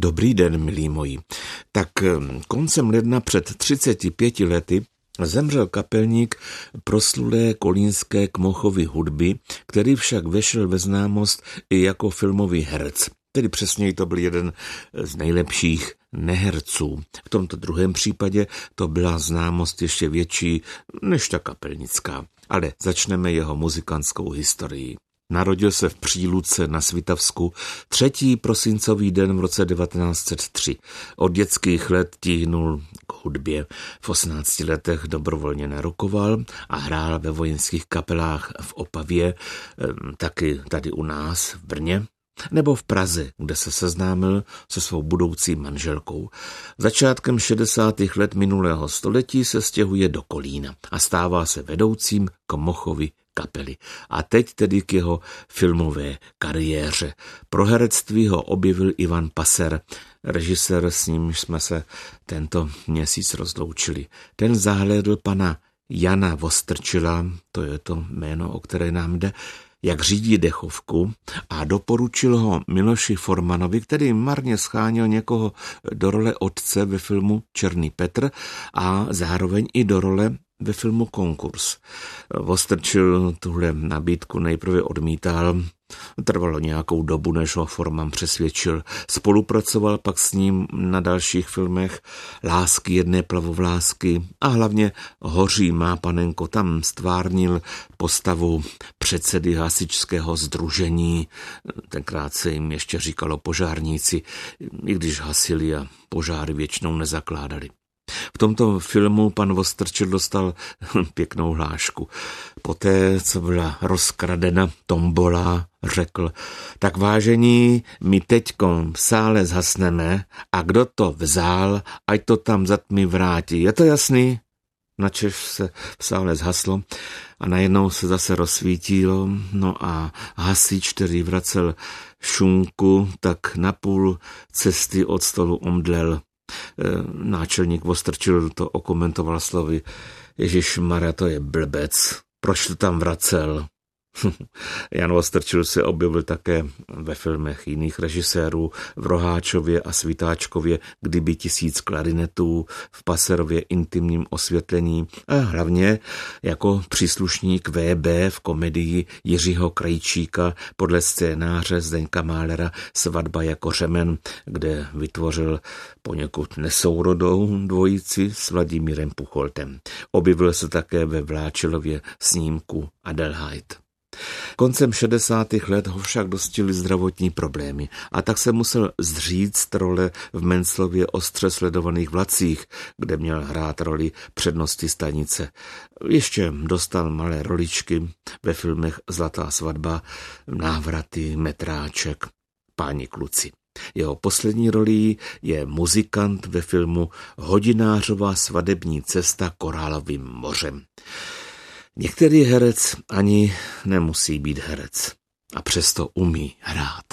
Dobrý den, milí moji. Tak koncem ledna před 35 lety zemřel kapelník proslulé kolínské kmochovy hudby, který však vešel ve známost i jako filmový herec. Tedy přesněji to byl jeden z nejlepších neherců. V tomto druhém případě to byla známost ještě větší než ta kapelnická. Ale začneme jeho muzikantskou historii. Narodil se v Příluce na Svitavsku 3. prosincový den v roce 1903. Od dětských let tíhnul k hudbě. V 18 letech dobrovolně narukoval a hrál ve vojenských kapelách v Opavě, taky tady u nás v Brně nebo v Praze, kde se seznámil se svou budoucí manželkou. Začátkem 60. let minulého století se stěhuje do Kolína a stává se vedoucím Komochovi kapely. A teď tedy k jeho filmové kariéře. Pro herectví ho objevil Ivan Paser, režisér, s ním jsme se tento měsíc rozloučili. Ten zahlédl pana Jana Vostrčila, to je to jméno, o které nám jde, jak řídí dechovku a doporučil ho Miloši Formanovi, který marně scháněl někoho do role otce ve filmu Černý Petr a zároveň i do role ve filmu Konkurs. Vostrčil tuhle nabídku nejprve odmítal, Trvalo nějakou dobu, než ho Forman přesvědčil. Spolupracoval pak s ním na dalších filmech Lásky jedné plavovlásky a hlavně Hoří má panenko. Tam stvárnil postavu předsedy hasičského združení. Tenkrát se jim ještě říkalo požárníci, i když hasili a požáry většinou nezakládali. V tomto filmu pan Vostrčil dostal pěknou hlášku. Poté, co byla rozkradena tombola, řekl, tak vážení, my teďkom v sále zhasneme a kdo to vzal, ať to tam za tmy vrátí. Je to jasný? Načež se v sále zhaslo a najednou se zase rozsvítilo, no a hasič, který vracel šunku, tak na půl cesty od stolu omdlel. Eh, náčelník Vostrčil to okomentoval slovy Ježíš Maria, to je blbec, proč to tam vracel? Jan Ostrčil se objevil také ve filmech jiných režisérů v Roháčově a Svítáčkově Kdyby tisíc klarinetů, v Paserově intimním osvětlení a hlavně jako příslušník VB v komedii Jiřího Krajčíka podle scénáře Zdeňka Málera Svatba jako řemen, kde vytvořil poněkud nesourodou dvojici s Vladimírem Pucholtem. Objevil se také ve Vláčilově snímku Adelheid. Koncem 60. let ho však dostily zdravotní problémy a tak se musel zříct role v Menclově ostře sledovaných vlacích, kde měl hrát roli přednosti stanice. Ještě dostal malé roličky ve filmech Zlatá svatba, Návraty, Metráček, Páni kluci. Jeho poslední rolí je muzikant ve filmu Hodinářová svadební cesta korálovým mořem. Některý herec ani nemusí být herec a přesto umí hrát.